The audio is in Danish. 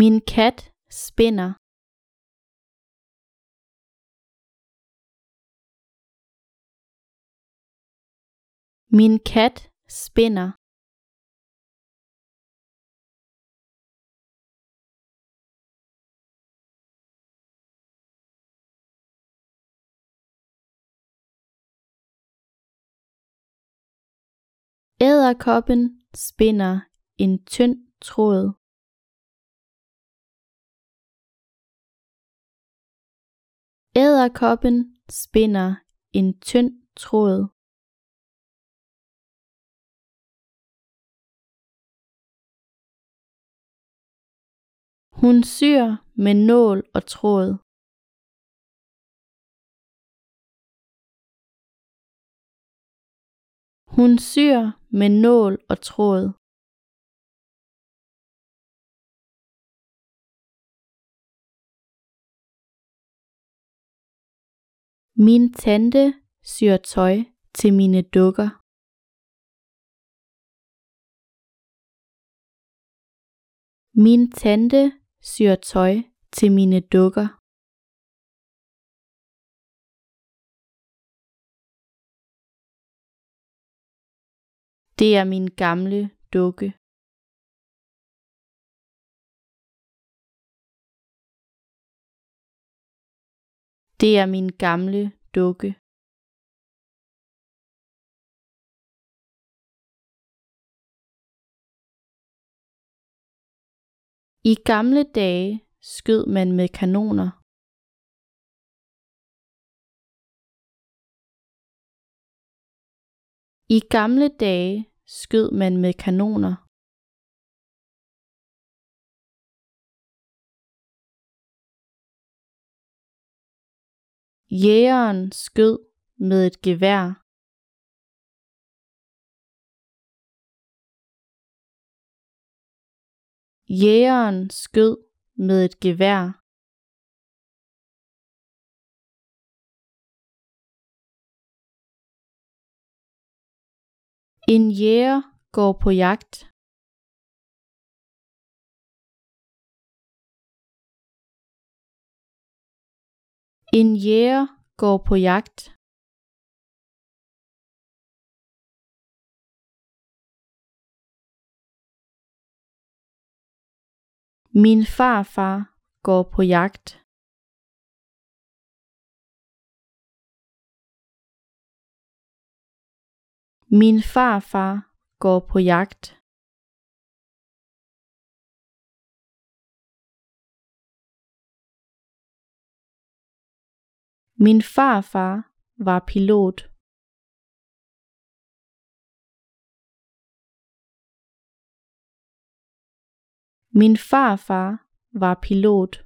Min kat spinder. Min kat spinder. Æderkoppen spinder en tynd tråd. Æderkoppen spinder en tynd tråd. Hun syr med nål og tråd. Hun syr med nål og tråd. Min tante syr tøj til mine dukker. Min tante syr tøj til mine dukker. Det er min gamle dukke. Det er min gamle dukke. I gamle dage skød man med kanoner. I gamle dage skød man med kanoner. Jægeren skød med et gevær. Jægeren skød med et gevær. En jæger går på jagt. En jæger går på jagt. Min farfar går på jagt. Min farfar går på jagt. Min farfar var pilot. Min farfar var pilot.